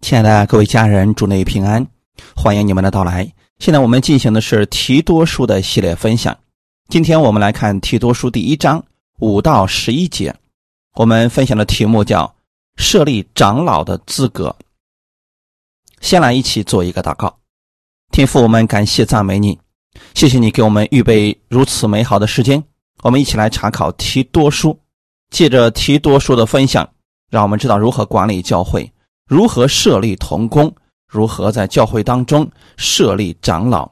亲爱的各位家人，祝内平安，欢迎你们的到来。现在我们进行的是提多书的系列分享。今天我们来看提多书第一章五到十一节。我们分享的题目叫“设立长老的资格”。先来一起做一个祷告，天父，我们感谢赞美你，谢谢你给我们预备如此美好的时间。我们一起来查考提多书，借着提多书的分享，让我们知道如何管理教会。如何设立同工？如何在教会当中设立长老，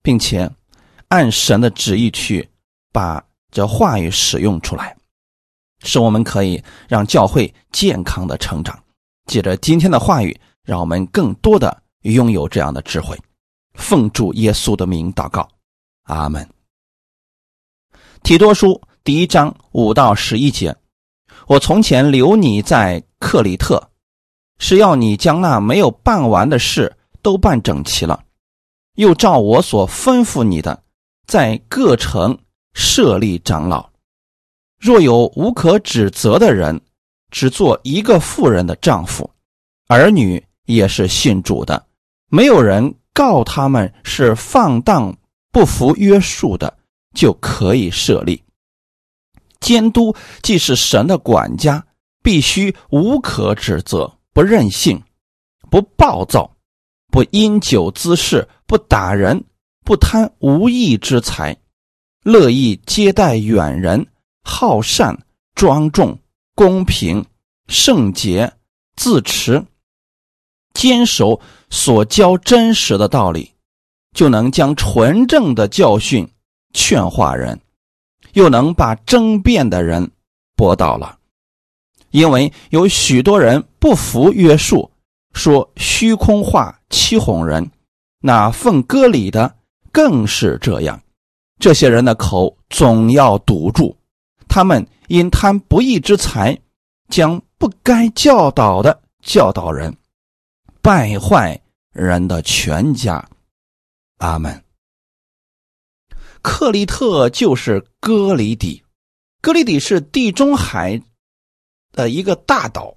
并且按神的旨意去把这话语使用出来，使我们可以让教会健康的成长。借着今天的话语，让我们更多的拥有这样的智慧。奉主耶稣的名祷告，阿门。提多书第一章五到十一节：我从前留你在克里特。是要你将那没有办完的事都办整齐了，又照我所吩咐你的，在各城设立长老。若有无可指责的人，只做一个妇人的丈夫，儿女也是信主的，没有人告他们是放荡不服约束的，就可以设立。监督既是神的管家，必须无可指责。不任性，不暴躁，不因酒滋事，不打人，不贪无义之财，乐意接待远人，好善、庄重、公平、圣洁、自持，坚守所教真实的道理，就能将纯正的教训劝化人，又能把争辩的人驳倒了。因为有许多人不服约束，说虚空话欺哄人，那奉割礼的更是这样。这些人的口总要堵住，他们因贪不义之财，将不该教导的教导人，败坏人的全家。阿门。克利特就是哥里底，哥里底是地中海。的一个大岛，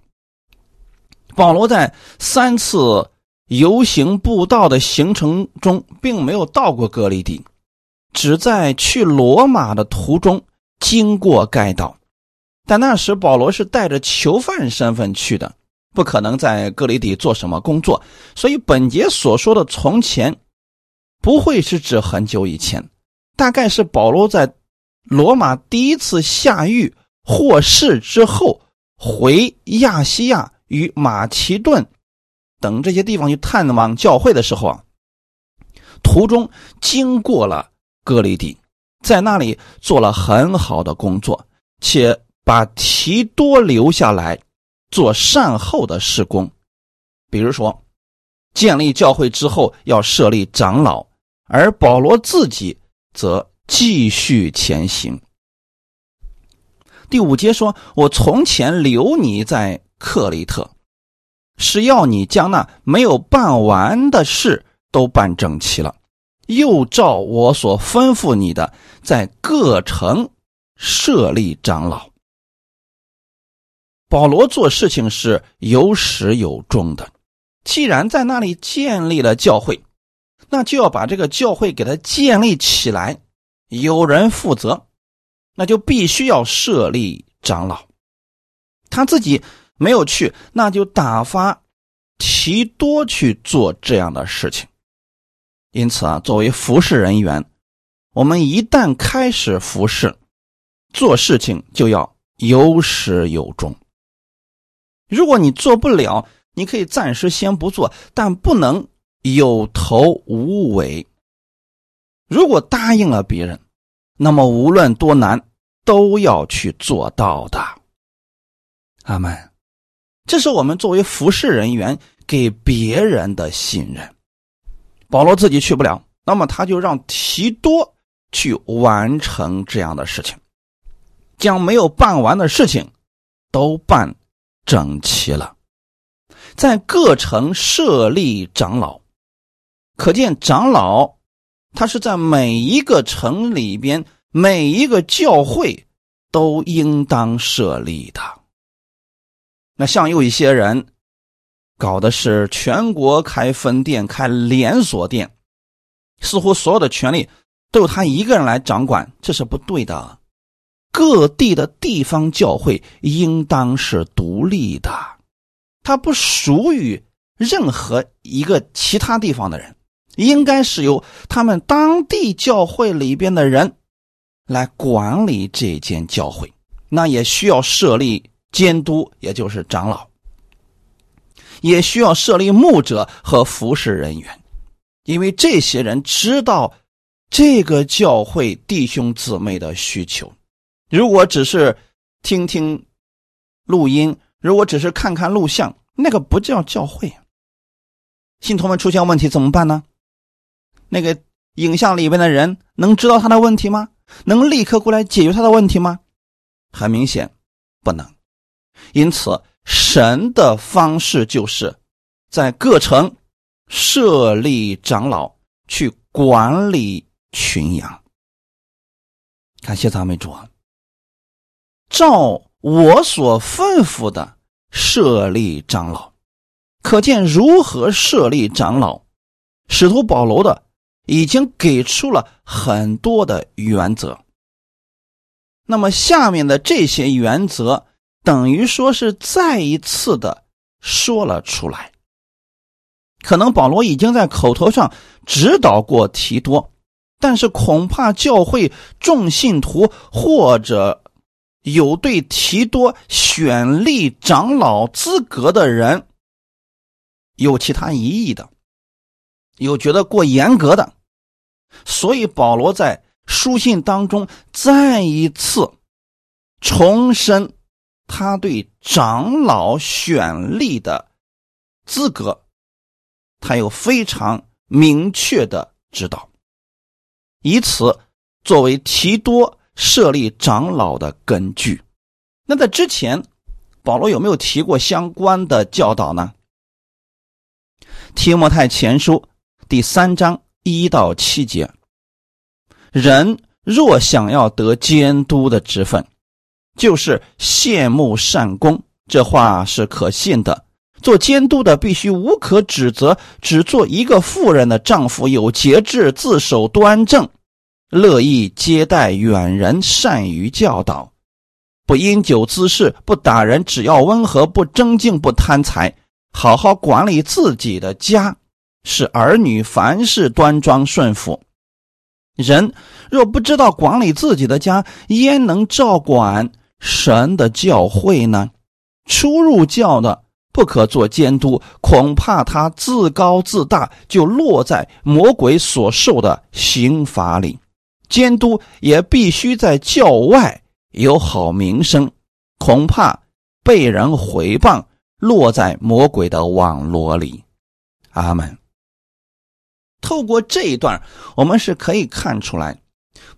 保罗在三次游行布道的行程中，并没有到过格里底，只在去罗马的途中经过该岛。但那时保罗是带着囚犯身份去的，不可能在格里底做什么工作，所以本节所说的“从前”不会是指很久以前，大概是保罗在罗马第一次下狱获释之后。回亚细亚与马其顿等这些地方去探望教会的时候啊，途中经过了哥里底，在那里做了很好的工作，且把提多留下来做善后的施工。比如说，建立教会之后要设立长老，而保罗自己则继续前行。第五节说：“我从前留你在克里特，是要你将那没有办完的事都办整齐了，又照我所吩咐你的，在各城设立长老。”保罗做事情是有始有终的，既然在那里建立了教会，那就要把这个教会给他建立起来，有人负责。那就必须要设立长老，他自己没有去，那就打发提多去做这样的事情。因此啊，作为服侍人员，我们一旦开始服侍，做事情就要有始有终。如果你做不了，你可以暂时先不做，但不能有头无尾。如果答应了别人，那么无论多难，都要去做到的。阿门。这是我们作为服侍人员给别人的信任。保罗自己去不了，那么他就让提多去完成这样的事情，将没有办完的事情都办整齐了，在各城设立长老，可见长老。他是在每一个城里边，每一个教会都应当设立的。那像有一些人搞的是全国开分店、开连锁店，似乎所有的权利都由他一个人来掌管，这是不对的。各地的地方教会应当是独立的，它不属于任何一个其他地方的人，应该是由他们当地教会里边的人来管理这间教会。那也需要设立监督，也就是长老。也需要设立牧者和服侍人员，因为这些人知道这个教会弟兄姊妹的需求。如果只是听听录音，如果只是看看录像，那个不叫教会。信徒们出现问题怎么办呢？那个影像里边的人能知道他的问题吗？能立刻过来解决他的问题吗？很明显，不能。因此。神的方式就是在各城设立长老去管理群羊。感谢赞美主啊！照我所吩咐的设立长老，可见如何设立长老。使徒保罗的已经给出了很多的原则。那么下面的这些原则。等于说是再一次的说了出来。可能保罗已经在口头上指导过提多，但是恐怕教会众信徒或者有对提多选立长老资格的人有其他疑义的，有觉得过严格的，所以保罗在书信当中再一次重申。他对长老选立的资格，他有非常明确的指导，以此作为提多设立长老的根据。那在之前，保罗有没有提过相关的教导呢？提摩太前书第三章一到七节：人若想要得监督的职分。就是羡慕善功，这话是可信的。做监督的必须无可指责，只做一个妇人的丈夫，有节制，自守端正，乐意接待远人，善于教导，不因酒滋事，不打人，只要温和，不争竞，不贪财，好好管理自己的家，使儿女凡事端庄顺服。人若不知道管理自己的家，焉能照管？神的教会呢，出入教的不可做监督，恐怕他自高自大，就落在魔鬼所受的刑罚里。监督也必须在教外有好名声，恐怕被人毁谤，落在魔鬼的网罗里。阿门。透过这一段，我们是可以看出来。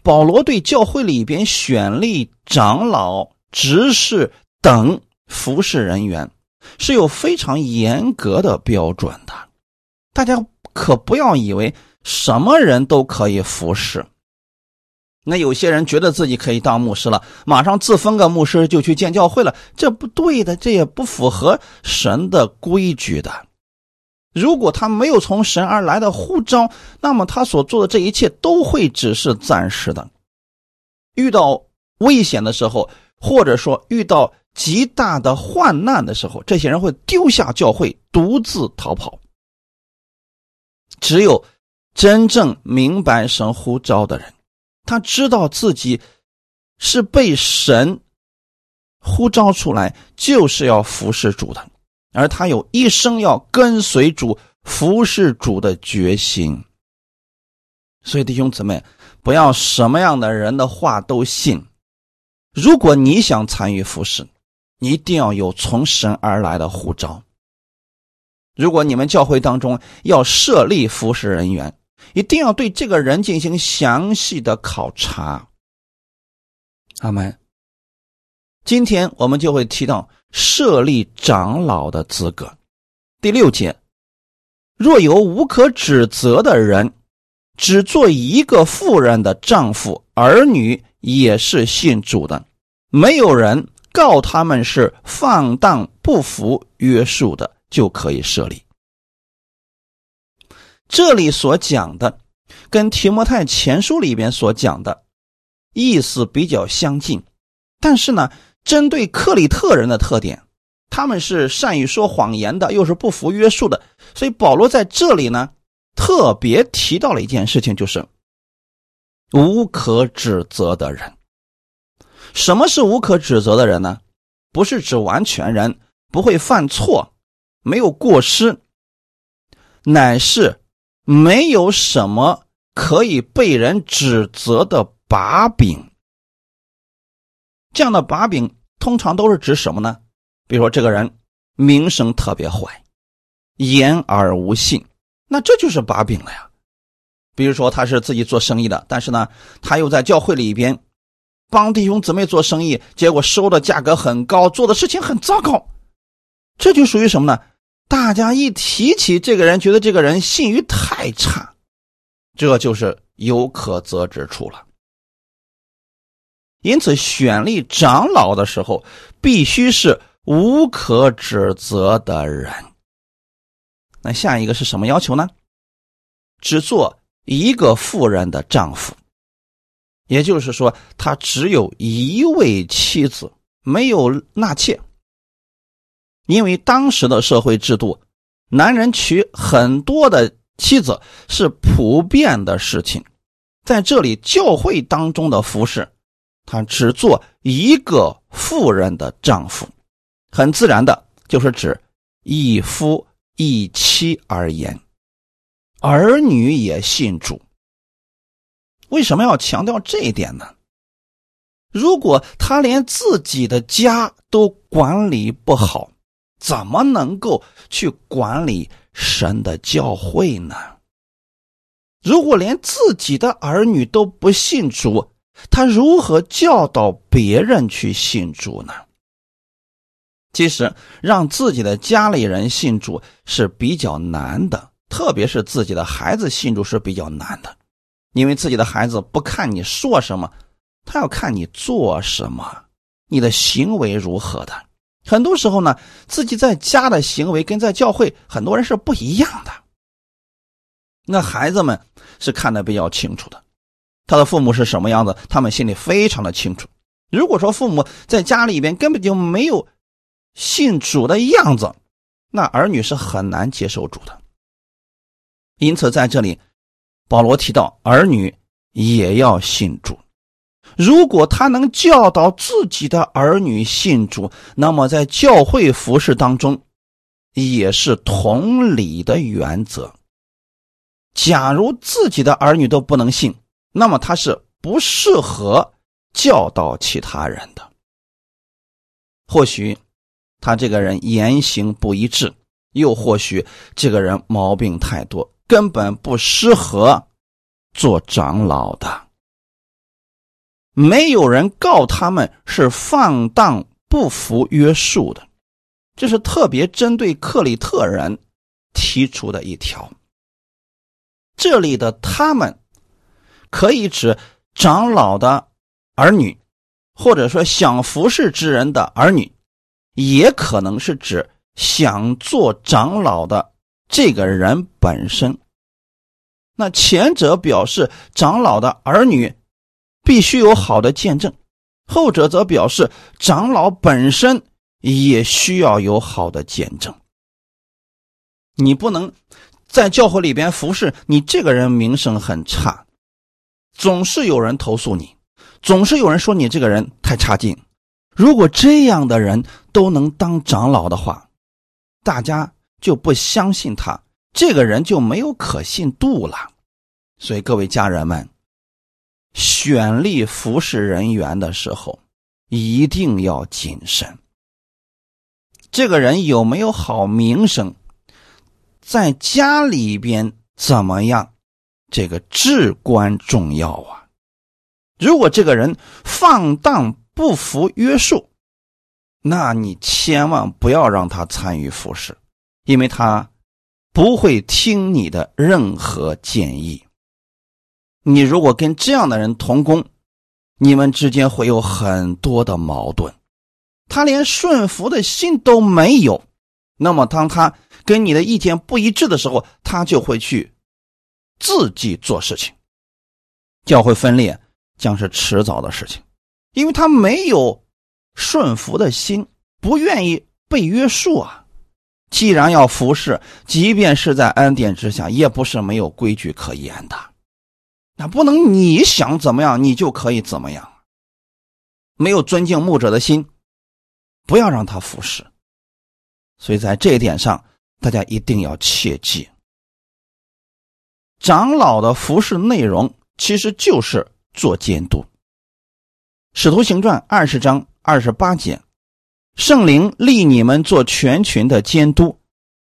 保罗对教会里边选立长老、执事等服侍人员是有非常严格的标准的。大家可不要以为什么人都可以服侍。那有些人觉得自己可以当牧师了，马上自封个牧师就去建教会了，这不对的，这也不符合神的规矩的。如果他没有从神而来的呼召，那么他所做的这一切都会只是暂时的。遇到危险的时候，或者说遇到极大的患难的时候，这些人会丢下教会，独自逃跑。只有真正明白神呼召的人，他知道自己是被神呼召出来，就是要服侍主的。而他有一生要跟随主、服侍主的决心，所以弟兄姊妹，不要什么样的人的话都信。如果你想参与服侍，你一定要有从神而来的护照。如果你们教会当中要设立服侍人员，一定要对这个人进行详细的考察。阿门。今天我们就会提到。设立长老的资格，第六节，若有无可指责的人，只做一个妇人的丈夫，儿女也是信主的，没有人告他们是放荡不服约束的，就可以设立。这里所讲的，跟提摩太前书里边所讲的意思比较相近，但是呢，针对克里特人的特点，他们是善于说谎言的，又是不服约束的，所以保罗在这里呢，特别提到了一件事情，就是无可指责的人。什么是无可指责的人呢？不是指完全人，不会犯错，没有过失，乃是。没有什么可以被人指责的把柄。这样的把柄通常都是指什么呢？比如说，这个人名声特别坏，言而无信，那这就是把柄了呀。比如说，他是自己做生意的，但是呢，他又在教会里边帮弟兄姊妹做生意，结果收的价格很高，做的事情很糟糕，这就属于什么呢？大家一提起这个人，觉得这个人信誉太差，这就是有可责之处了。因此，选立长老的时候，必须是无可指责的人。那下一个是什么要求呢？只做一个妇人的丈夫，也就是说，他只有一位妻子，没有纳妾。因为当时的社会制度，男人娶很多的妻子是普遍的事情，在这里教会当中的服侍，他只做一个妇人的丈夫，很自然的就是指一夫一妻而言，儿女也信主。为什么要强调这一点呢？如果他连自己的家都管理不好，怎么能够去管理神的教会呢？如果连自己的儿女都不信主，他如何教导别人去信主呢？其实，让自己的家里人信主是比较难的，特别是自己的孩子信主是比较难的，因为自己的孩子不看你说什么，他要看你做什么，你的行为如何的。很多时候呢，自己在家的行为跟在教会很多人是不一样的。那孩子们是看得比较清楚的，他的父母是什么样子，他们心里非常的清楚。如果说父母在家里边根本就没有信主的样子，那儿女是很难接受主的。因此，在这里，保罗提到儿女也要信主。如果他能教导自己的儿女信主，那么在教会服饰当中，也是同理的原则。假如自己的儿女都不能信，那么他是不适合教导其他人的。或许他这个人言行不一致，又或许这个人毛病太多，根本不适合做长老的。没有人告他们是放荡不服约束的，这是特别针对克里特人提出的一条。这里的他们可以指长老的儿女，或者说想服侍之人的儿女，也可能是指想做长老的这个人本身。那前者表示长老的儿女。必须有好的见证，后者则表示长老本身也需要有好的见证。你不能在教会里边服侍，你这个人名声很差，总是有人投诉你，总是有人说你这个人太差劲。如果这样的人都能当长老的话，大家就不相信他，这个人就没有可信度了。所以各位家人们。选立服侍人员的时候，一定要谨慎。这个人有没有好名声，在家里边怎么样，这个至关重要啊！如果这个人放荡不服约束，那你千万不要让他参与服侍，因为他不会听你的任何建议。你如果跟这样的人同工，你们之间会有很多的矛盾。他连顺服的心都没有，那么当他跟你的意见不一致的时候，他就会去自己做事情。教会分裂将是迟早的事情，因为他没有顺服的心，不愿意被约束啊。既然要服侍，即便是在恩典之下，也不是没有规矩可言的。那不能你想怎么样，你就可以怎么样。没有尊敬牧者的心，不要让他服侍。所以在这一点上，大家一定要切记。长老的服侍内容其实就是做监督。使徒行传二十章二十八节。圣灵立你们做全群的监督，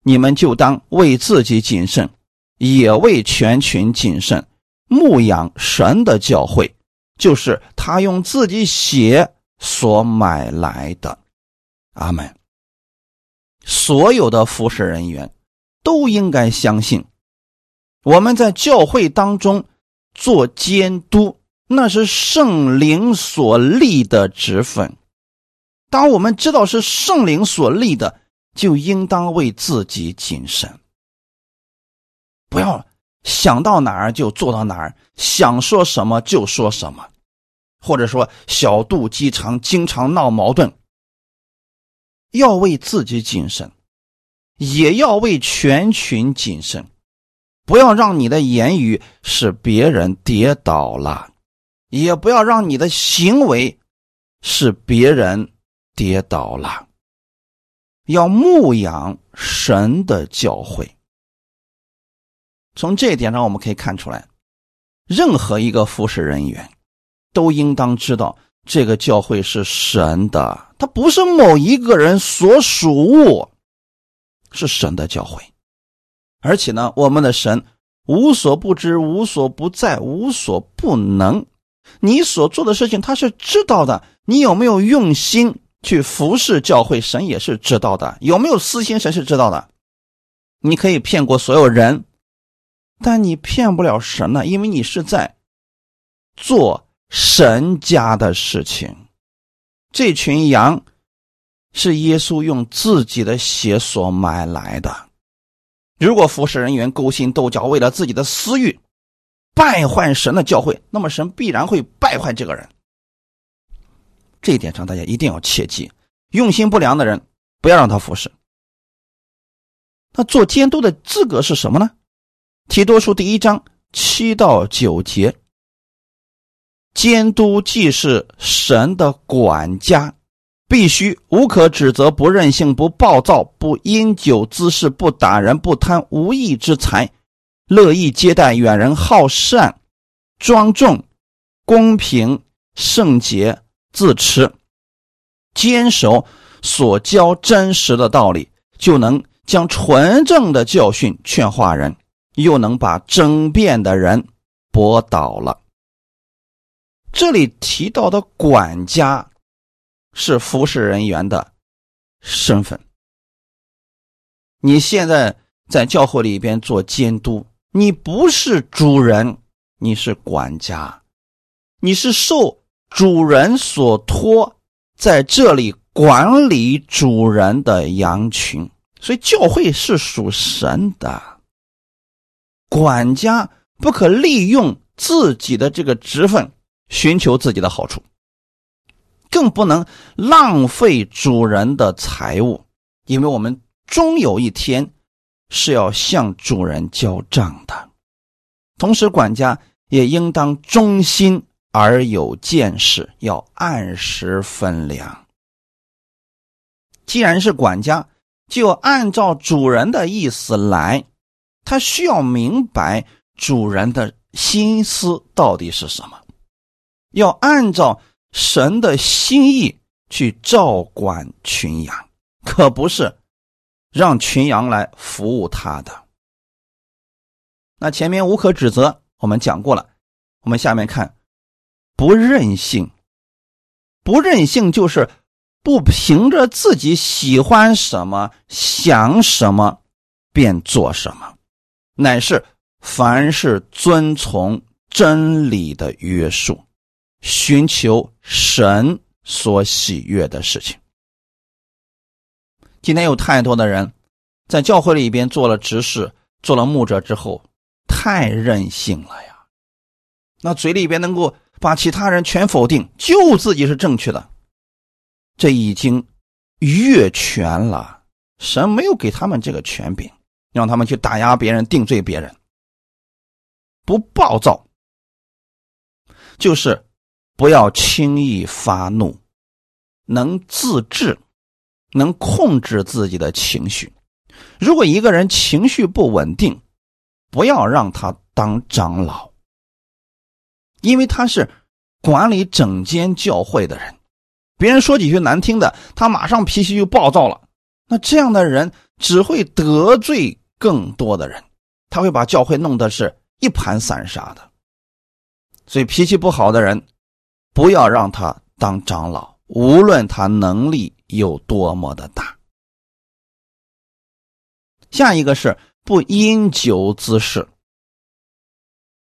你们就当为自己谨慎，也为全群谨慎，牧养神的教诲，就是他用自己血所买来的。阿门。所有的服侍人员都应该相信，我们在教会当中做监督，那是圣灵所立的职分。当我们知道是圣灵所立的，就应当为自己谨慎，不要想到哪儿就做到哪儿，想说什么就说什么，或者说小肚鸡肠，经常闹矛盾。要为自己谨慎，也要为全群谨慎，不要让你的言语使别人跌倒了，也不要让你的行为使别人。跌倒了，要牧养神的教诲。从这一点上，我们可以看出来，任何一个服侍人员都应当知道，这个教会是神的，它不是某一个人所属物，是神的教会。而且呢，我们的神无所不知、无所不在、无所不能，你所做的事情他是知道的，你有没有用心？去服侍教会，神也是知道的。有没有私心，神是知道的。你可以骗过所有人，但你骗不了神呢，因为你是在做神家的事情。这群羊是耶稣用自己的血所买来的。如果服侍人员勾心斗角，为了自己的私欲，败坏神的教会，那么神必然会败坏这个人。这一点上，大家一定要切记：用心不良的人，不要让他服侍。那做监督的资格是什么呢？提多书第一章七到九节，监督既是神的管家，必须无可指责，不任性，不暴躁，不因酒滋事，不打人，不贪无义之财，乐意接待远人，好善，庄重，公平，圣洁。自持，坚守所教真实的道理，就能将纯正的教训劝化人，又能把争辩的人驳倒了。这里提到的管家是服侍人员的身份。你现在在教会里边做监督，你不是主人，你是管家，你是受。主人所托在这里管理主人的羊群，所以教会是属神的。管家不可利用自己的这个职分寻求自己的好处，更不能浪费主人的财物，因为我们终有一天是要向主人交账的。同时，管家也应当忠心。而有见识，要按时分粮。既然是管家，就按照主人的意思来。他需要明白主人的心思到底是什么，要按照神的心意去照管群羊，可不是让群羊来服务他的。那前面无可指责，我们讲过了。我们下面看。不任性，不任性就是不凭着自己喜欢什么、想什么便做什么，乃是凡是遵从真理的约束，寻求神所喜悦的事情。今天有太多的人在教会里边做了执事、做了牧者之后，太任性了呀！那嘴里边能够把其他人全否定，就自己是正确的，这已经越权了。神没有给他们这个权柄，让他们去打压别人、定罪别人。不暴躁，就是不要轻易发怒，能自制，能控制自己的情绪。如果一个人情绪不稳定，不要让他当长老，因为他是管理整间教会的人。别人说几句难听的，他马上脾气就暴躁了。那这样的人只会得罪更多的人，他会把教会弄得是一盘散沙的。所以脾气不好的人，不要让他当长老，无论他能力有多么的大。下一个是不饮酒滋事。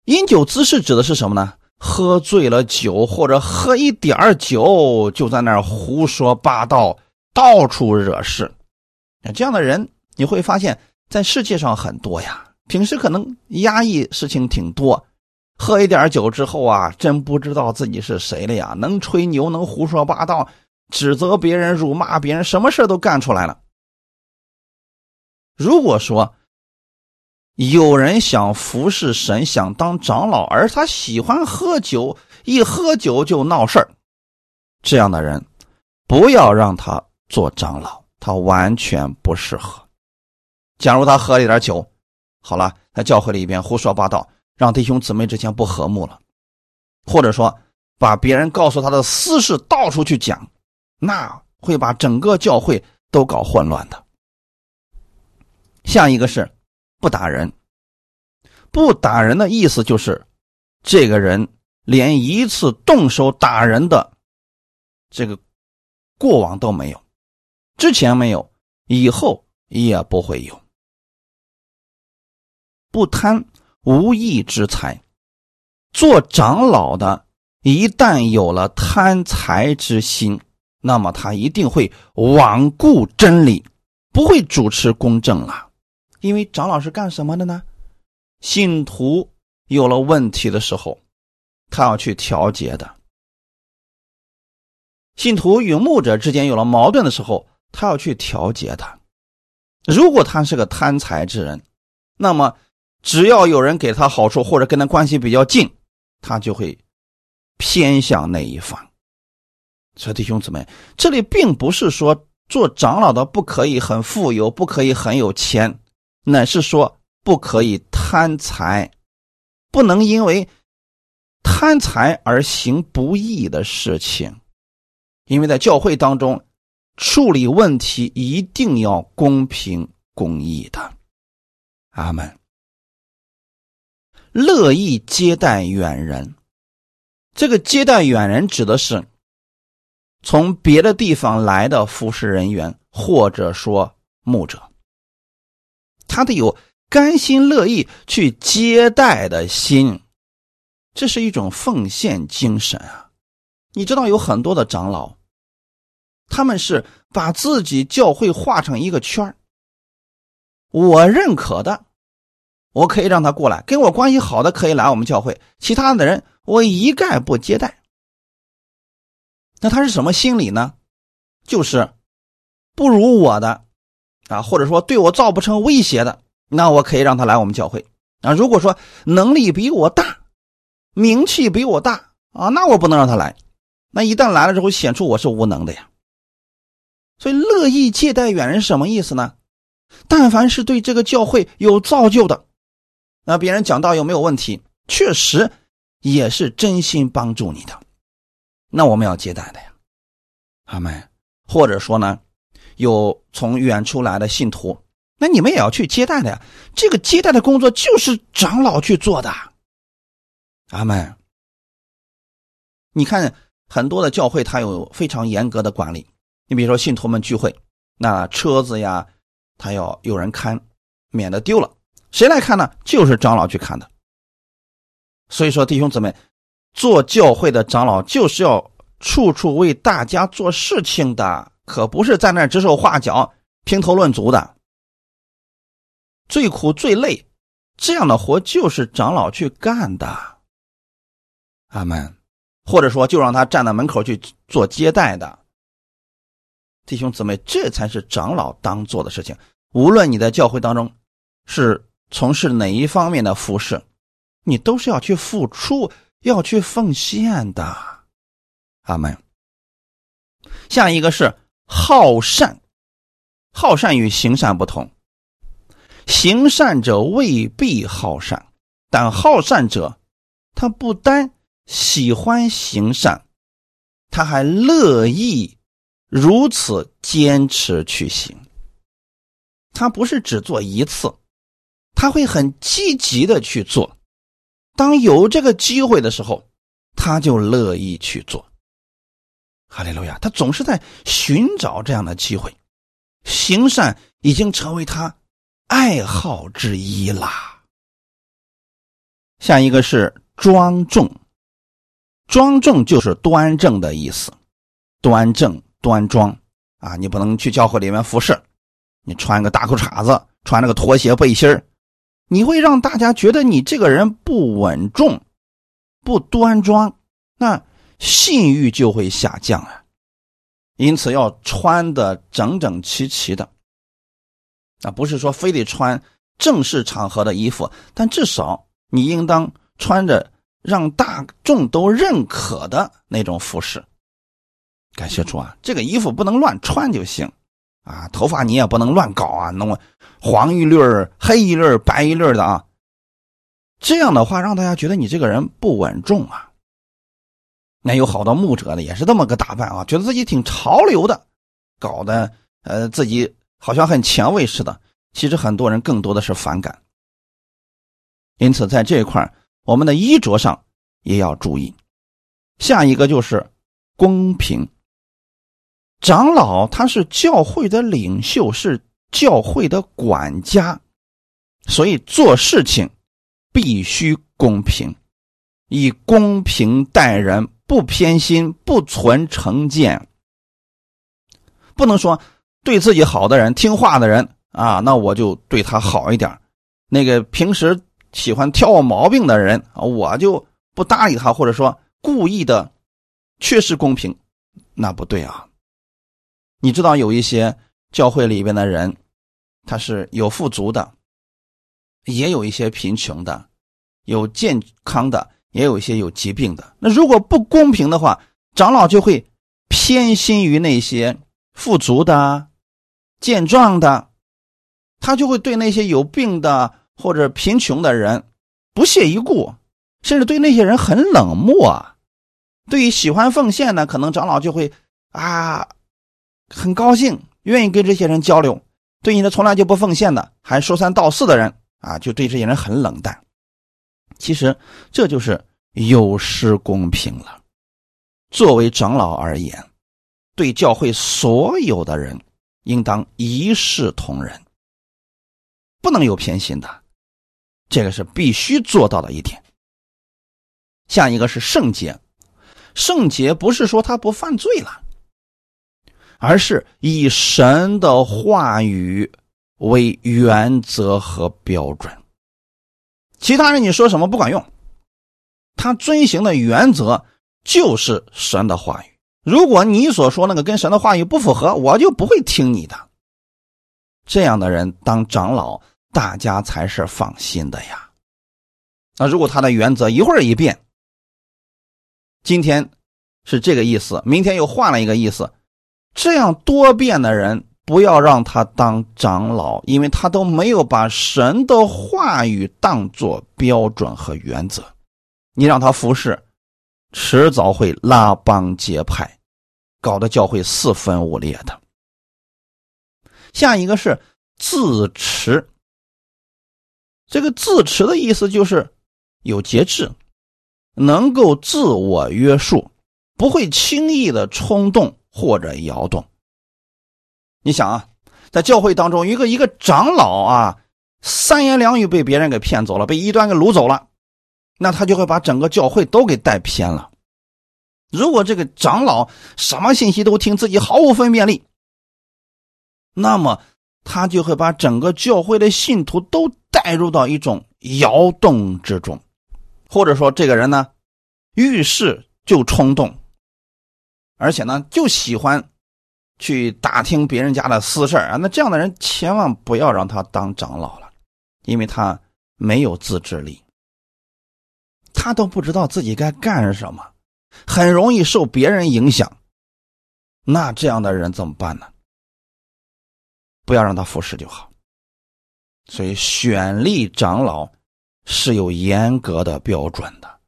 饮酒滋事指的是什么呢？喝醉了酒，或者喝一点酒就在那儿胡说八道，到处惹事。那这样的人你会发现在世界上很多呀。平时可能压抑事情挺多，喝一点酒之后啊，真不知道自己是谁了呀。能吹牛，能胡说八道，指责别人，辱骂别人，什么事都干出来了。如果说有人想服侍神，想当长老，而他喜欢喝酒，一喝酒就闹事儿，这样的人不要让他做长老，他完全不适合。假如他喝了一点酒，好了，在教会里边胡说八道，让弟兄姊妹之间不和睦了，或者说把别人告诉他的私事到处去讲，那会把整个教会都搞混乱的。下一个是不打人，不打人的意思就是，这个人连一次动手打人的这个过往都没有，之前没有，以后也不会有。不贪无义之财，做长老的一旦有了贪财之心，那么他一定会罔顾真理，不会主持公正了。因为长老是干什么的呢？信徒有了问题的时候，他要去调节的；信徒与牧者之间有了矛盾的时候，他要去调节的。如果他是个贪财之人，那么只要有人给他好处或者跟他关系比较近，他就会偏向那一方。所以弟兄姊妹，这里并不是说做长老的不可以很富有，不可以很有钱。乃是说不可以贪财，不能因为贪财而行不义的事情，因为在教会当中处理问题一定要公平公义的。阿门。乐意接待远人，这个接待远人指的是从别的地方来的服侍人员，或者说牧者。他得有甘心乐意去接待的心，这是一种奉献精神啊！你知道有很多的长老，他们是把自己教会画成一个圈我认可的，我可以让他过来，跟我关系好的可以来我们教会，其他的人我一概不接待。那他是什么心理呢？就是不如我的。啊，或者说对我造不成威胁的，那我可以让他来我们教会。啊，如果说能力比我大，名气比我大啊，那我不能让他来。那一旦来了之后，显出我是无能的呀。所以乐意接待远人什么意思呢？但凡是对这个教会有造就的，那别人讲道有没有问题，确实也是真心帮助你的，那我们要接待的呀，阿门。或者说呢？有从远处来的信徒，那你们也要去接待的呀。这个接待的工作就是长老去做的。阿门。你看很多的教会，它有非常严格的管理。你比如说信徒们聚会，那车子呀，他要有人看，免得丢了。谁来看呢？就是长老去看的。所以说，弟兄姊妹，做教会的长老就是要处处为大家做事情的。可不是在那指手画脚、评头论足的，最苦、最累，这样的活就是长老去干的。阿门。或者说，就让他站在门口去做接待的。弟兄姊妹，这才是长老当做的事情。无论你在教会当中是从事哪一方面的服饰，你都是要去付出、要去奉献的。阿门。下一个是好善，好善与行善不同。行善者未必好善，但好善者，他不单。喜欢行善，他还乐意如此坚持去行。他不是只做一次，他会很积极的去做。当有这个机会的时候，他就乐意去做。哈利路亚！他总是在寻找这样的机会，行善已经成为他爱好之一啦。下一个是庄重。庄重就是端正的意思，端正端庄啊！你不能去教会里面服侍，你穿个大裤衩子，穿那个拖鞋背心你会让大家觉得你这个人不稳重、不端庄，那信誉就会下降啊。因此要穿的整整齐齐的，啊，不是说非得穿正式场合的衣服，但至少你应当穿着。让大众都认可的那种服饰，感谢主啊！这个衣服不能乱穿就行啊，头发你也不能乱搞啊，弄黄一缕黑一缕白一缕的啊。这样的话，让大家觉得你这个人不稳重啊。那有好多牧者呢，也是这么个打扮啊，觉得自己挺潮流的，搞得呃自己好像很前卫似的。其实很多人更多的是反感。因此，在这一块我们的衣着上也要注意，下一个就是公平。长老他是教会的领袖，是教会的管家，所以做事情必须公平，以公平待人，不偏心，不存成见。不能说对自己好的人、听话的人啊，那我就对他好一点。那个平时。喜欢挑我毛病的人，我就不搭理他，或者说故意的缺失公平，那不对啊。你知道有一些教会里边的人，他是有富足的，也有一些贫穷的，有健康的，也有一些有疾病的。那如果不公平的话，长老就会偏心于那些富足的、健壮的，他就会对那些有病的。或者贫穷的人不屑一顾，甚至对那些人很冷漠。对于喜欢奉献呢，可能长老就会啊很高兴，愿意跟这些人交流。对你的从来就不奉献的，还说三道四的人啊，就对这些人很冷淡。其实这就是有失公平了。作为长老而言，对教会所有的人，应当一视同仁，不能有偏心的。这个是必须做到的一点。下一个是圣洁，圣洁不是说他不犯罪了，而是以神的话语为原则和标准。其他人你说什么不管用，他遵行的原则就是神的话语。如果你所说那个跟神的话语不符合，我就不会听你的。这样的人当长老。大家才是放心的呀。那如果他的原则一会儿一变，今天是这个意思，明天又换了一个意思，这样多变的人，不要让他当长老，因为他都没有把神的话语当做标准和原则。你让他服侍，迟早会拉帮结派，搞得教会四分五裂的。下一个是自持。这个自持的意思就是有节制，能够自我约束，不会轻易的冲动或者摇动。你想啊，在教会当中，一个一个长老啊，三言两语被别人给骗走了，被异端给掳走了，那他就会把整个教会都给带偏了。如果这个长老什么信息都听，自己毫无分辨力，那么。他就会把整个教会的信徒都带入到一种摇动之中，或者说这个人呢，遇事就冲动，而且呢就喜欢去打听别人家的私事啊。那这样的人千万不要让他当长老了，因为他没有自制力，他都不知道自己该干什么，很容易受别人影响。那这样的人怎么办呢？不要让他服侍就好。所以选立长老是有严格的标准的。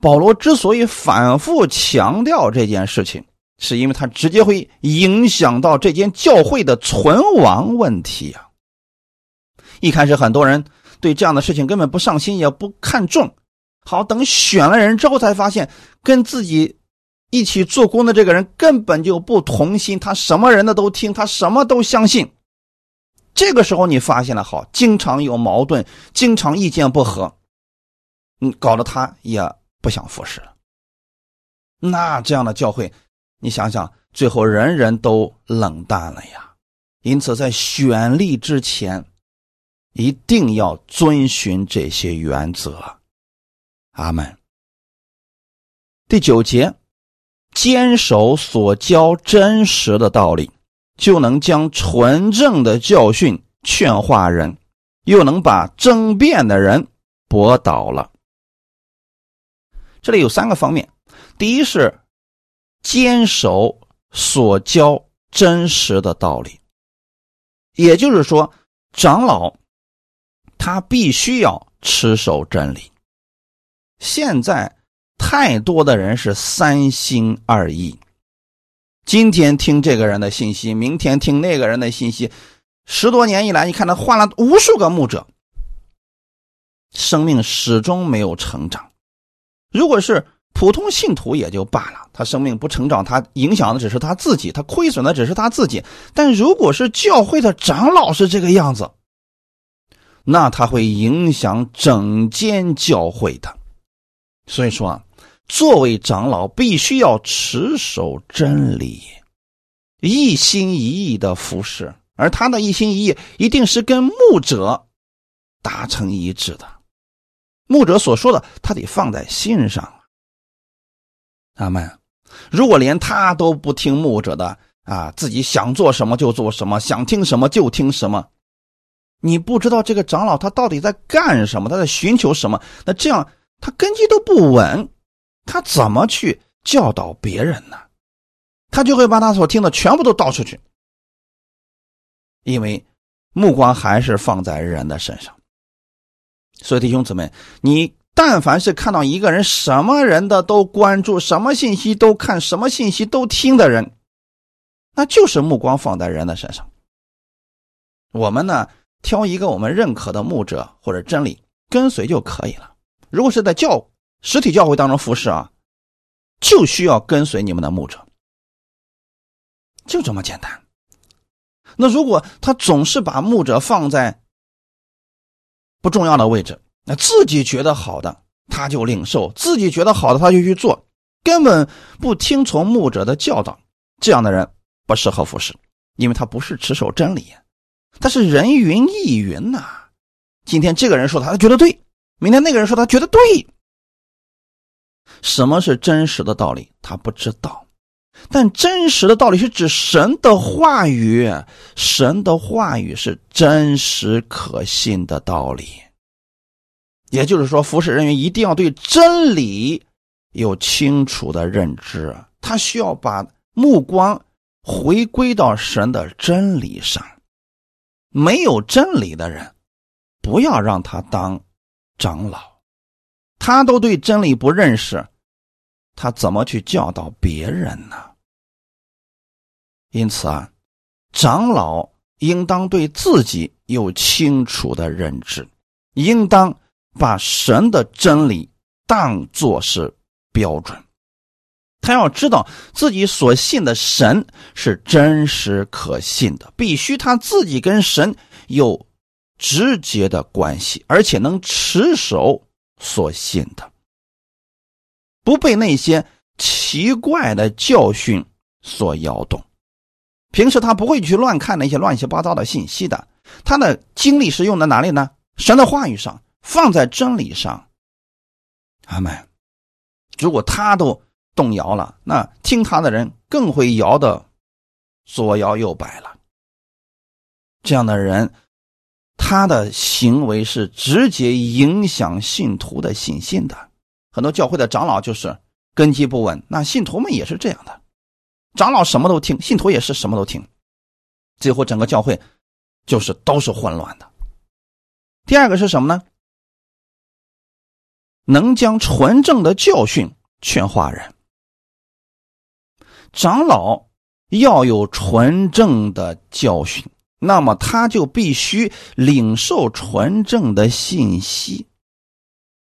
保罗之所以反复强调这件事情，是因为他直接会影响到这间教会的存亡问题啊。一开始很多人对这样的事情根本不上心，也不看重。好，等选了人之后，才发现跟自己。一起做工的这个人根本就不同心，他什么人的都听，他什么都相信。这个时候你发现了，好，经常有矛盾，经常意见不合，嗯，搞得他也不想服侍了。那这样的教会，你想想，最后人人都冷淡了呀。因此，在选立之前，一定要遵循这些原则。阿门。第九节。坚守所教真实的道理，就能将纯正的教训劝化人，又能把争辩的人驳倒了。这里有三个方面：第一是坚守所教真实的道理，也就是说，长老他必须要持守真理。现在。太多的人是三心二意，今天听这个人的信息，明天听那个人的信息，十多年以来，你看他换了无数个牧者，生命始终没有成长。如果是普通信徒也就罢了，他生命不成长，他影响的只是他自己，他亏损的只是他自己。但如果是教会的长老是这个样子，那他会影响整间教会的。所以说啊。作为长老，必须要持守真理，一心一意的服侍，而他的一心一意一定是跟牧者达成一致的。牧者所说的，他得放在心上。阿门。如果连他都不听牧者的啊，自己想做什么就做什么，想听什么就听什么，你不知道这个长老他到底在干什么，他在寻求什么？那这样他根基都不稳。他怎么去教导别人呢？他就会把他所听的全部都倒出去，因为目光还是放在人的身上。所以弟兄姊妹，你但凡是看到一个人什么人的都关注，什么信息都看，什么信息都听的人，那就是目光放在人的身上。我们呢，挑一个我们认可的牧者或者真理跟随就可以了。如果是在教。实体教会当中服侍啊，就需要跟随你们的牧者，就这么简单。那如果他总是把牧者放在不重要的位置，那自己觉得好的他就领受，自己觉得好的他就去做，根本不听从牧者的教导，这样的人不适合服侍，因为他不是持守真理，他是人云亦云呐。今天这个人说他他觉得对，明天那个人说他觉得对。什么是真实的道理？他不知道，但真实的道理是指神的话语，神的话语是真实可信的道理。也就是说，服侍人员一定要对真理有清楚的认知，他需要把目光回归到神的真理上。没有真理的人，不要让他当长老。他都对真理不认识，他怎么去教导别人呢？因此啊，长老应当对自己有清楚的认知，应当把神的真理当作是标准。他要知道自己所信的神是真实可信的，必须他自己跟神有直接的关系，而且能持守。所信的，不被那些奇怪的教训所摇动。平时他不会去乱看那些乱七八糟的信息的，他的精力是用在哪里呢？神的话语上，放在真理上。阿门。如果他都动摇了，那听他的人更会摇的左摇右摆了。这样的人，他的行为是直接影响信徒的信心的。很多教会的长老就是根基不稳，那信徒们也是这样的。长老什么都听，信徒也是什么都听，最后整个教会就是都是混乱的。第二个是什么呢？能将纯正的教训劝化人。长老要有纯正的教训，那么他就必须领受纯正的信息。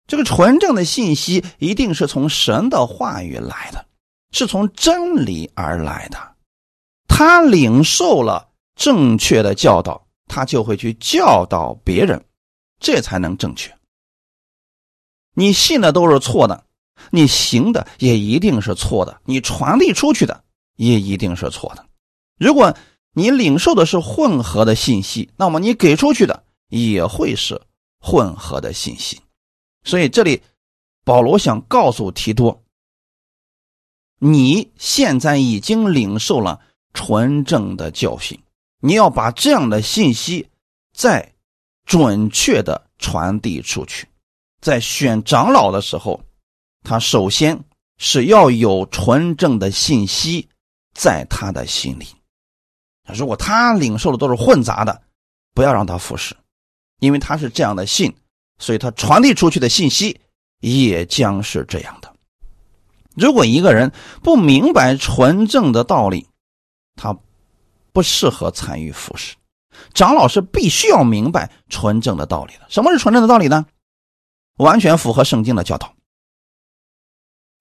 这个纯正的信息一定是从神的话语来的，是从真理而来的。他领受了正确的教导，他就会去教导别人，这才能正确。你信的都是错的，你行的也一定是错的，你传递出去的也一定是错的。如果你领受的是混合的信息，那么你给出去的也会是混合的信息。所以这里保罗想告诉提多，你现在已经领受了纯正的教训，你要把这样的信息再准确的传递出去。在选长老的时候，他首先是要有纯正的信息在他的心里。如果他领受的都是混杂的，不要让他服侍，因为他是这样的信，所以他传递出去的信息也将是这样的。如果一个人不明白纯正的道理，他不适合参与服侍。长老是必须要明白纯正的道理的。什么是纯正的道理呢？完全符合圣经的教导，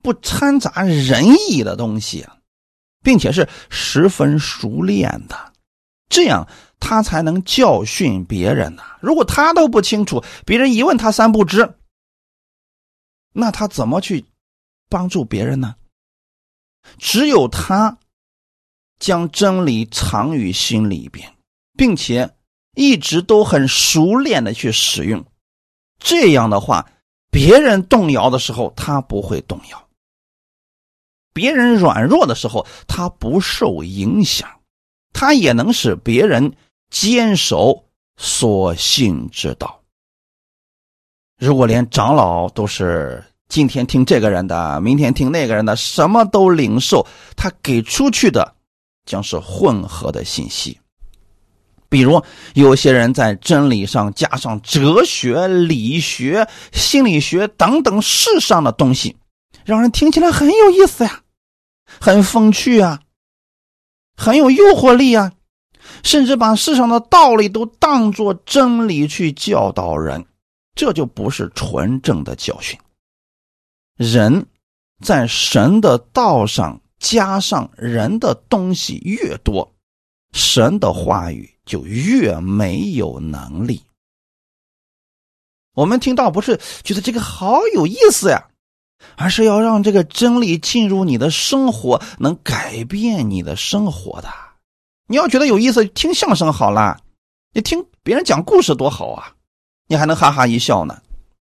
不掺杂仁义的东西，并且是十分熟练的，这样他才能教训别人呢。如果他都不清楚，别人一问他三不知，那他怎么去帮助别人呢？只有他将真理藏于心里边，并且一直都很熟练的去使用。这样的话，别人动摇的时候，他不会动摇；别人软弱的时候，他不受影响，他也能使别人坚守所信之道。如果连长老都是今天听这个人的，明天听那个人的，什么都领受，他给出去的将是混合的信息。比如，有些人在真理上加上哲学、理学、心理学等等世上的东西，让人听起来很有意思呀，很风趣啊，很有诱惑力啊，甚至把世上的道理都当作真理去教导人，这就不是纯正的教训。人在神的道上加上人的东西越多，神的话语。就越没有能力。我们听到不是觉得这个好有意思呀，而是要让这个真理进入你的生活，能改变你的生活的。你要觉得有意思，听相声好了，你听别人讲故事多好啊，你还能哈哈一笑呢。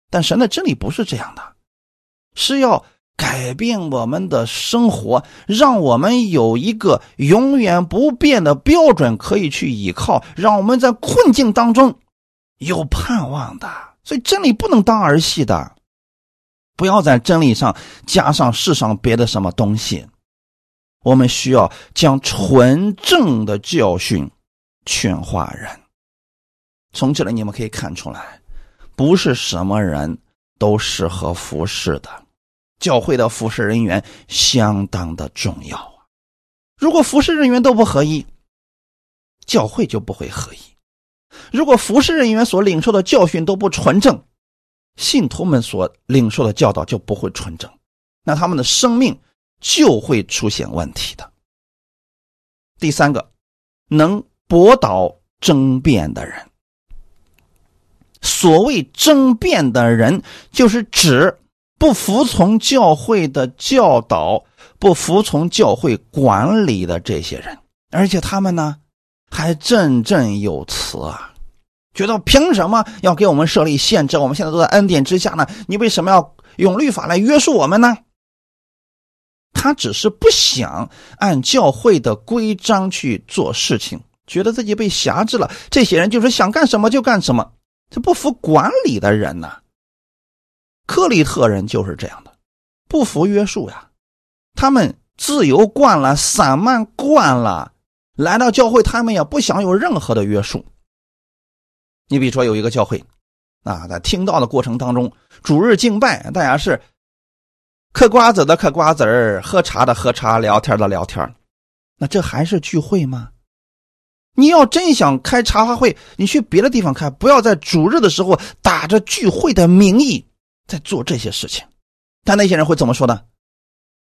但神的真理不是这样的，是要。改变我们的生活，让我们有一个永远不变的标准可以去依靠，让我们在困境当中有盼望的。所以真理不能当儿戏的，不要在真理上加上世上别的什么东西。我们需要将纯正的教训劝化人。从这里你们可以看出来，不是什么人都适合服侍的。教会的服侍人员相当的重要啊！如果服侍人员都不合一，教会就不会合一；如果服侍人员所领受的教训都不纯正，信徒们所领受的教导就不会纯正，那他们的生命就会出现问题的。第三个，能驳倒争辩的人。所谓争辩的人，就是指。不服从教会的教导，不服从教会管理的这些人，而且他们呢还振振有词啊，觉得凭什么要给我们设立限制？我们现在都在恩典之下呢，你为什么要用律法来约束我们呢？他只是不想按教会的规章去做事情，觉得自己被辖制了。这些人就是想干什么就干什么，这不服管理的人呢。克利特人就是这样的，不服约束呀。他们自由惯了，散漫惯了，来到教会，他们也不想有任何的约束。你比如说，有一个教会，啊，在听到的过程当中，主日敬拜，大家是。嗑瓜子的嗑瓜子儿，喝茶的喝茶，聊天的聊天那这还是聚会吗？你要真想开茶话会，你去别的地方开，不要在主日的时候打着聚会的名义在做这些事情。但那些人会怎么说呢？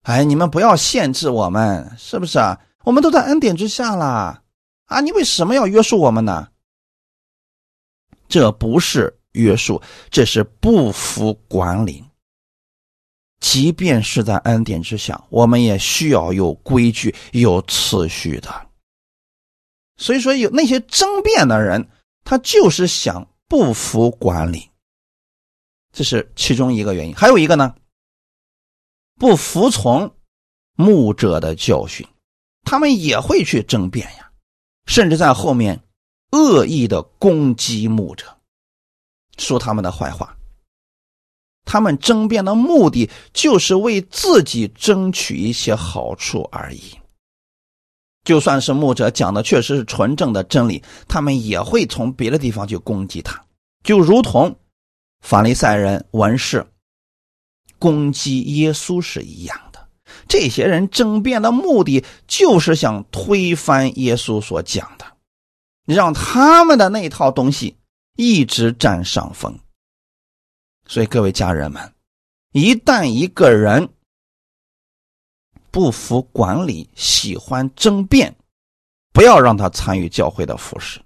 哎，你们不要限制我们，是不是啊？我们都在恩典之下啦啊！你为什么要约束我们呢？这不是约束，这是不服管理。即便是在恩典之下，我们也需要有规矩、有次序的。所以说，有那些争辩的人，他就是想不服管理，这是其中一个原因。还有一个呢，不服从牧者的教训，他们也会去争辩呀，甚至在后面恶意的攻击牧者，说他们的坏话。他们争辩的目的就是为自己争取一些好处而已。就算是牧者讲的确实是纯正的真理，他们也会从别的地方去攻击他，就如同法利赛人文士攻击耶稣是一样的。这些人争辩的目的就是想推翻耶稣所讲的，让他们的那套东西一直占上风。所以，各位家人们，一旦一个人不服管理，喜欢争辩，不要让他参与教会的服饰。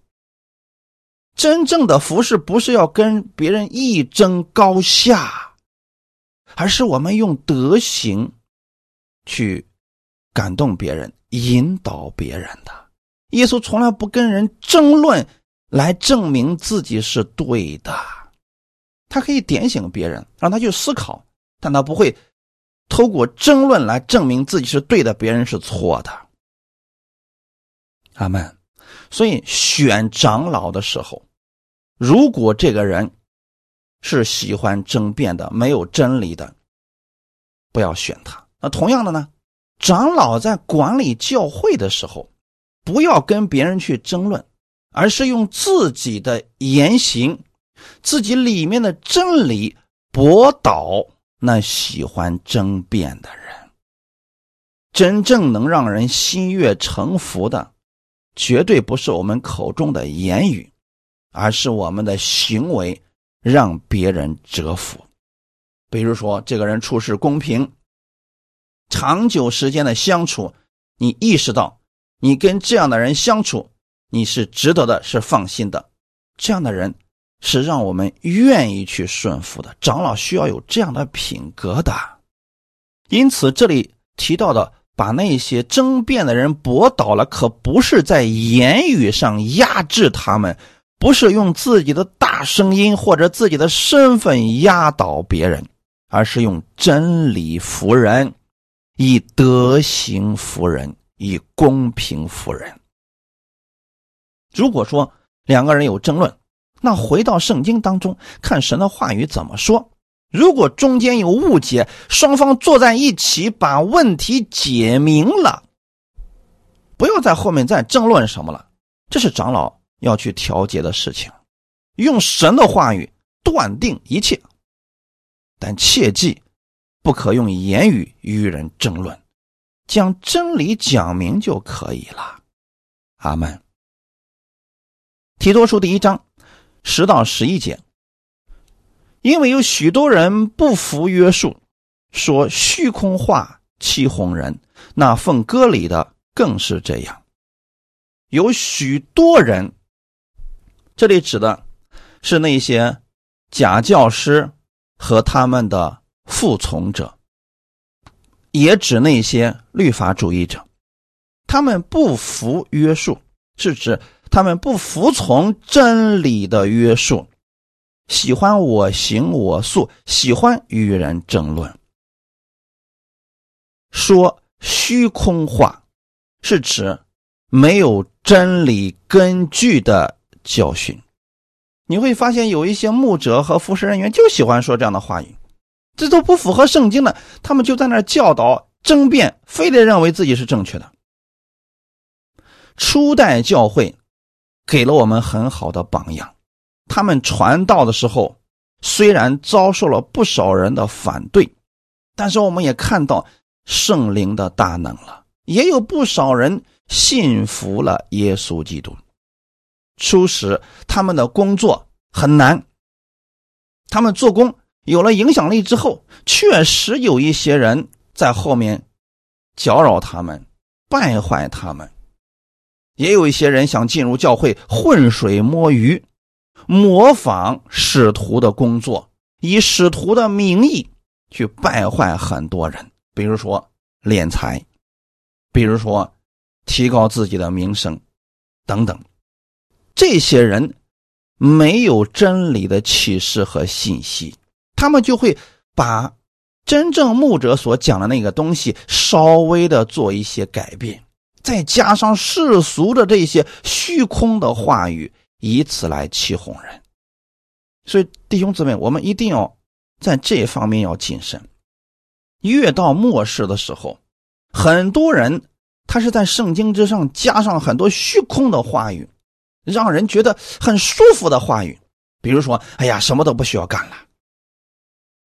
真正的服饰不是要跟别人一争高下，而是我们用德行去感动别人、引导别人的。耶稣从来不跟人争论来证明自己是对的。他可以点醒别人，让他去思考，但他不会透过争论来证明自己是对的，别人是错的。阿门。所以选长老的时候，如果这个人是喜欢争辩的、没有真理的，不要选他。那同样的呢，长老在管理教会的时候，不要跟别人去争论，而是用自己的言行。自己里面的真理驳倒那喜欢争辩的人。真正能让人心悦诚服的，绝对不是我们口中的言语，而是我们的行为让别人折服。比如说，这个人处事公平，长久时间的相处，你意识到你跟这样的人相处，你是值得的，是放心的，这样的人。是让我们愿意去顺服的，长老需要有这样的品格的。因此，这里提到的把那些争辩的人驳倒了，可不是在言语上压制他们，不是用自己的大声音或者自己的身份压倒别人，而是用真理服人，以德行服人，以公平服人。如果说两个人有争论，那回到圣经当中看神的话语怎么说？如果中间有误解，双方坐在一起把问题解明了，不要在后面再争论什么了。这是长老要去调节的事情，用神的话语断定一切，但切记不可用言语与人争论，将真理讲明就可以了。阿门。提多书第一章。十到十一节，因为有许多人不服约束，说虚空话欺哄人，那奉割礼的更是这样。有许多人，这里指的是那些假教师和他们的服从者，也指那些律法主义者。他们不服约束，是指他们不服从真理的约束，喜欢我行我素，喜欢与人争论，说虚空话，是指没有真理根据的教训。你会发现有一些牧者和服侍人员就喜欢说这样的话语，这都不符合圣经的，他们就在那教导、争辩，非得认为自己是正确的。初代教会给了我们很好的榜样，他们传道的时候虽然遭受了不少人的反对，但是我们也看到圣灵的大能了，也有不少人信服了耶稣基督。初时，他们的工作很难。他们做工有了影响力之后，确实有一些人在后面搅扰他们、败坏他们；也有一些人想进入教会浑水摸鱼，模仿使徒的工作，以使徒的名义去败坏很多人。比如说敛财，比如说提高自己的名声，等等。这些人没有真理的启示和信息，他们就会把真正牧者所讲的那个东西稍微的做一些改变，再加上世俗的这些虚空的话语，以此来欺哄人。所以，弟兄姊妹，我们一定要在这方面要谨慎。越到末世的时候，很多人他是在圣经之上加上很多虚空的话语。让人觉得很舒服的话语，比如说：“哎呀，什么都不需要干了，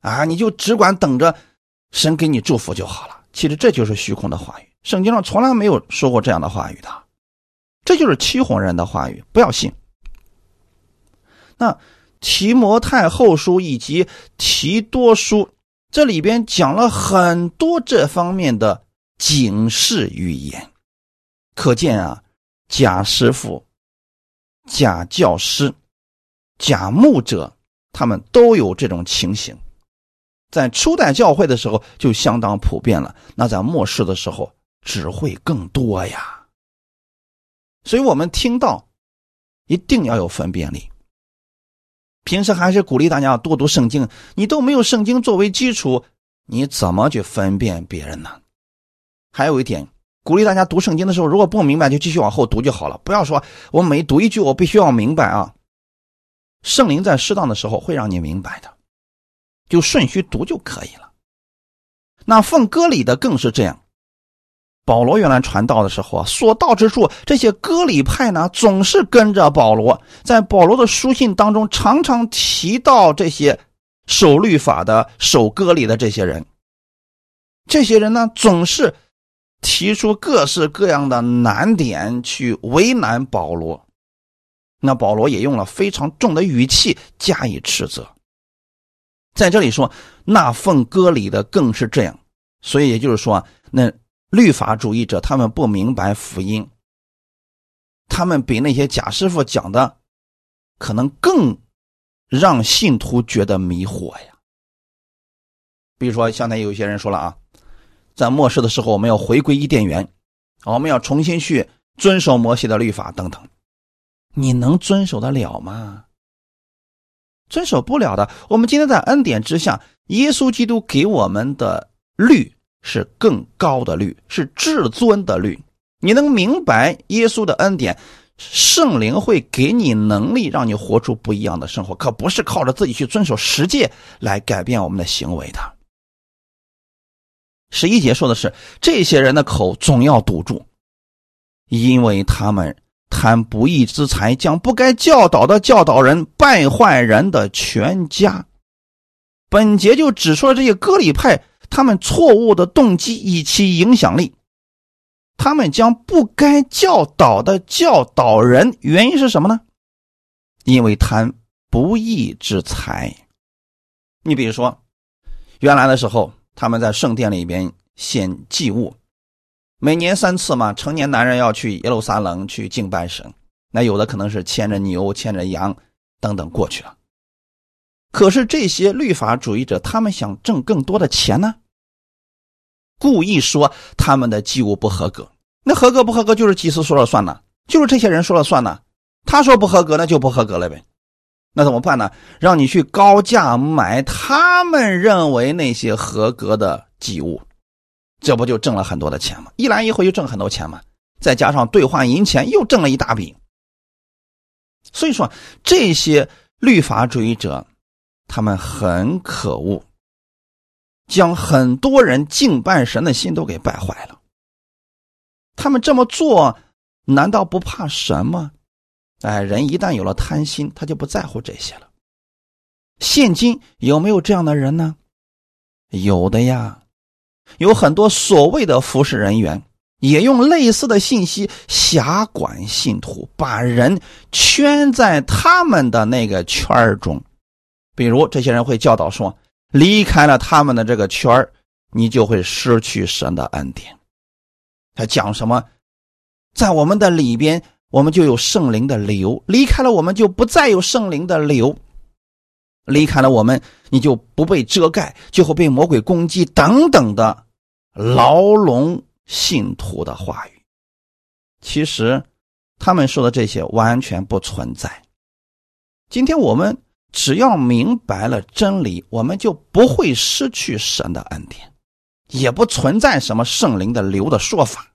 啊，你就只管等着神给你祝福就好了。”其实这就是虚空的话语，圣经上从来没有说过这样的话语的，这就是欺哄人的话语，不要信。那提摩太后书以及提多书这里边讲了很多这方面的警示语言，可见啊，贾师傅。假教师、假牧者，他们都有这种情形，在初代教会的时候就相当普遍了。那在末世的时候只会更多呀。所以，我们听到一定要有分辨力。平时还是鼓励大家多读圣经。你都没有圣经作为基础，你怎么去分辨别人呢？还有一点。鼓励大家读圣经的时候，如果不明白就继续往后读就好了，不要说我每读一句我必须要明白啊。圣灵在适当的时候会让你明白的，就顺序读就可以了。那奉歌礼的更是这样。保罗原来传道的时候啊，所到之处，这些歌礼派呢总是跟着保罗，在保罗的书信当中常常提到这些守律法的、守歌礼的这些人。这些人呢总是。提出各式各样的难点去为难保罗，那保罗也用了非常重的语气加以斥责。在这里说，那奉割礼的更是这样，所以也就是说，那律法主义者他们不明白福音，他们比那些假师傅讲的可能更让信徒觉得迷惑呀。比如说，刚才有些人说了啊。在末世的时候，我们要回归伊甸园，我们要重新去遵守摩西的律法等等。你能遵守得了吗？遵守不了的。我们今天在恩典之下，耶稣基督给我们的律是更高的律，是至尊的律。你能明白耶稣的恩典，圣灵会给你能力，让你活出不一样的生活，可不是靠着自己去遵守十诫来改变我们的行为的。十一节说的是，这些人的口总要堵住，因为他们贪不义之财，将不该教导的教导人，败坏人的全家。本节就指出了这些割礼派他们错误的动机以及影响力，他们将不该教导的教导人，原因是什么呢？因为贪不义之财。你比如说，原来的时候。他们在圣殿里边献祭物，每年三次嘛。成年男人要去耶路撒冷去敬拜神，那有的可能是牵着牛、牵着羊等等过去了。可是这些律法主义者，他们想挣更多的钱呢，故意说他们的祭物不合格，那合格不合格就是祭司说了算呢，就是这些人说了算呢。他说不合格，那就不合格了呗。那怎么办呢？让你去高价买他们认为那些合格的祭物，这不就挣了很多的钱吗？一来一回就挣很多钱嘛。再加上兑换银钱，又挣了一大笔。所以说，这些律法主义者，他们很可恶，将很多人敬拜神的心都给败坏了。他们这么做，难道不怕神吗？哎，人一旦有了贪心，他就不在乎这些了。现今有没有这样的人呢？有的呀，有很多所谓的服侍人员。也用类似的信息辖管信徒，把人圈在他们的那个圈中。比如，这些人会教导说：离开了他们的这个圈你就会失去神的恩典。他讲什么？在我们的里边，我们就有圣灵的流；离开了我们，就不再有圣灵的流。离开了我们，你就不被遮盖，就会被魔鬼攻击等等的牢笼。信徒的话语，其实他们说的这些完全不存在。今天我们只要明白了真理，我们就不会失去神的恩典，也不存在什么圣灵的流的说法。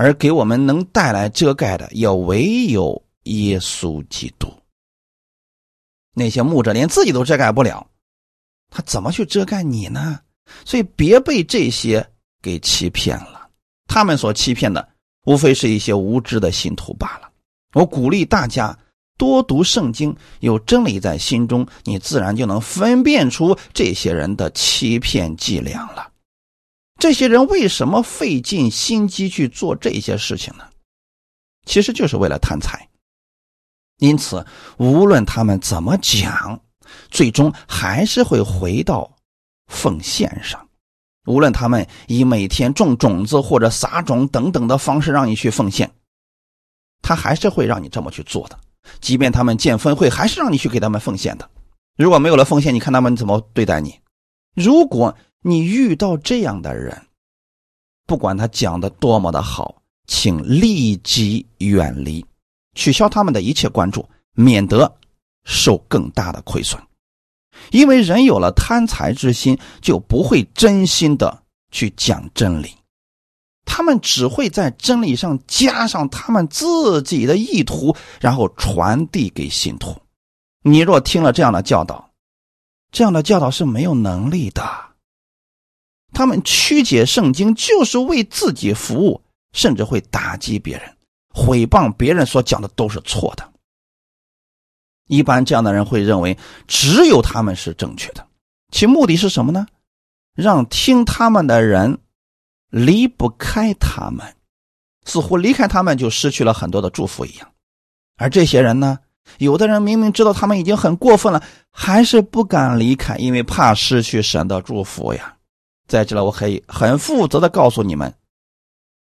而给我们能带来遮盖的，也唯有耶稣基督。那些牧者连自己都遮盖不了，他怎么去遮盖你呢？所以别被这些。给欺骗了，他们所欺骗的无非是一些无知的信徒罢了。我鼓励大家多读圣经，有真理在心中，你自然就能分辨出这些人的欺骗伎俩了。这些人为什么费尽心机去做这些事情呢？其实就是为了贪财。因此，无论他们怎么讲，最终还是会回到奉献上。无论他们以每天种种子或者撒种等等的方式让你去奉献，他还是会让你这么去做的。即便他们建分会，还是让你去给他们奉献的。如果没有了奉献，你看他们怎么对待你？如果你遇到这样的人，不管他讲的多么的好，请立即远离，取消他们的一切关注，免得受更大的亏损。因为人有了贪财之心，就不会真心的去讲真理，他们只会在真理上加上他们自己的意图，然后传递给信徒。你若听了这样的教导，这样的教导是没有能力的。他们曲解圣经，就是为自己服务，甚至会打击别人，毁谤别人所讲的都是错的。一般这样的人会认为只有他们是正确的，其目的是什么呢？让听他们的人离不开他们，似乎离开他们就失去了很多的祝福一样。而这些人呢，有的人明明知道他们已经很过分了，还是不敢离开，因为怕失去神的祝福呀。在这里，我可以很负责的告诉你们，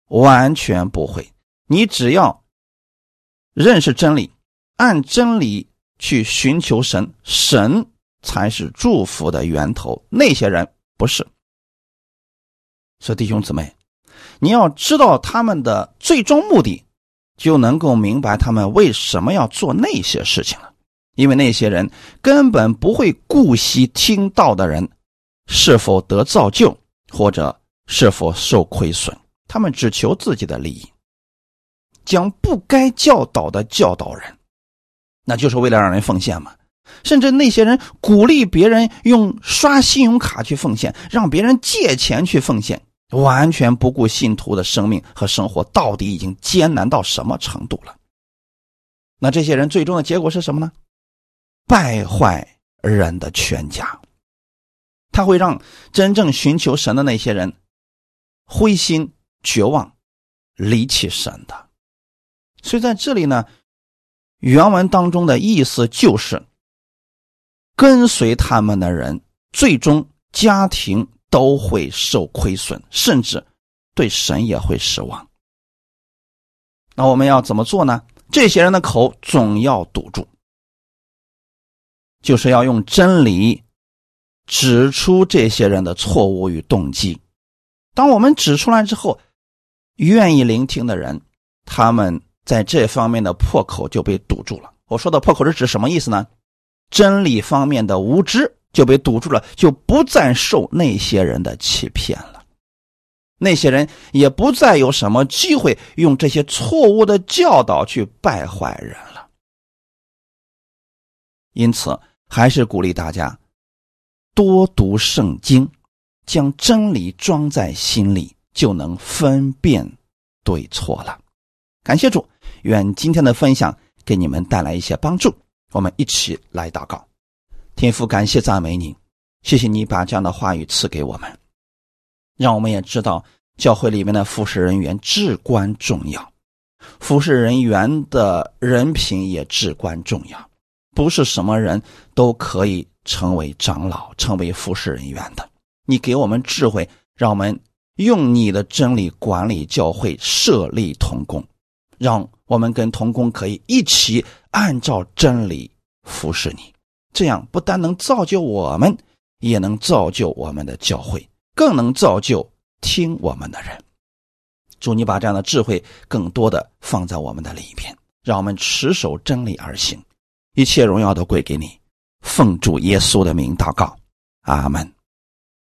完全不会。你只要认识真理，按真理。去寻求神，神才是祝福的源头。那些人不是。所以弟兄姊妹，你要知道他们的最终目的，就能够明白他们为什么要做那些事情了。因为那些人根本不会顾惜听到的人是否得造就，或者是否受亏损，他们只求自己的利益，将不该教导的教导人。那就是为了让人奉献嘛，甚至那些人鼓励别人用刷信用卡去奉献，让别人借钱去奉献，完全不顾信徒的生命和生活到底已经艰难到什么程度了。那这些人最终的结果是什么呢？败坏人的全家，他会让真正寻求神的那些人灰心绝望，离弃神的。所以在这里呢。原文当中的意思就是，跟随他们的人，最终家庭都会受亏损，甚至对神也会失望。那我们要怎么做呢？这些人的口总要堵住，就是要用真理指出这些人的错误与动机。当我们指出来之后，愿意聆听的人，他们在这方面的破口就被堵住了。我说的破口是指什么意思呢？真理方面的无知就被堵住了，就不再受那些人的欺骗了。那些人也不再有什么机会用这些错误的教导去败坏人了。因此，还是鼓励大家多读圣经，将真理装在心里，就能分辨对错了。感谢主，愿今天的分享给你们带来一些帮助。我们一起来祷告，天父，感谢赞美你，谢谢你把这样的话语赐给我们，让我们也知道教会里面的服侍人员至关重要，服侍人员的人品也至关重要，不是什么人都可以成为长老、成为服侍人员的。你给我们智慧，让我们用你的真理管理教会，设立同工，让。我们跟同工可以一起按照真理服侍你，这样不但能造就我们，也能造就我们的教会，更能造就听我们的人。祝你把这样的智慧更多的放在我们的里边，让我们持守真理而行，一切荣耀都归给你。奉主耶稣的名祷告，阿门。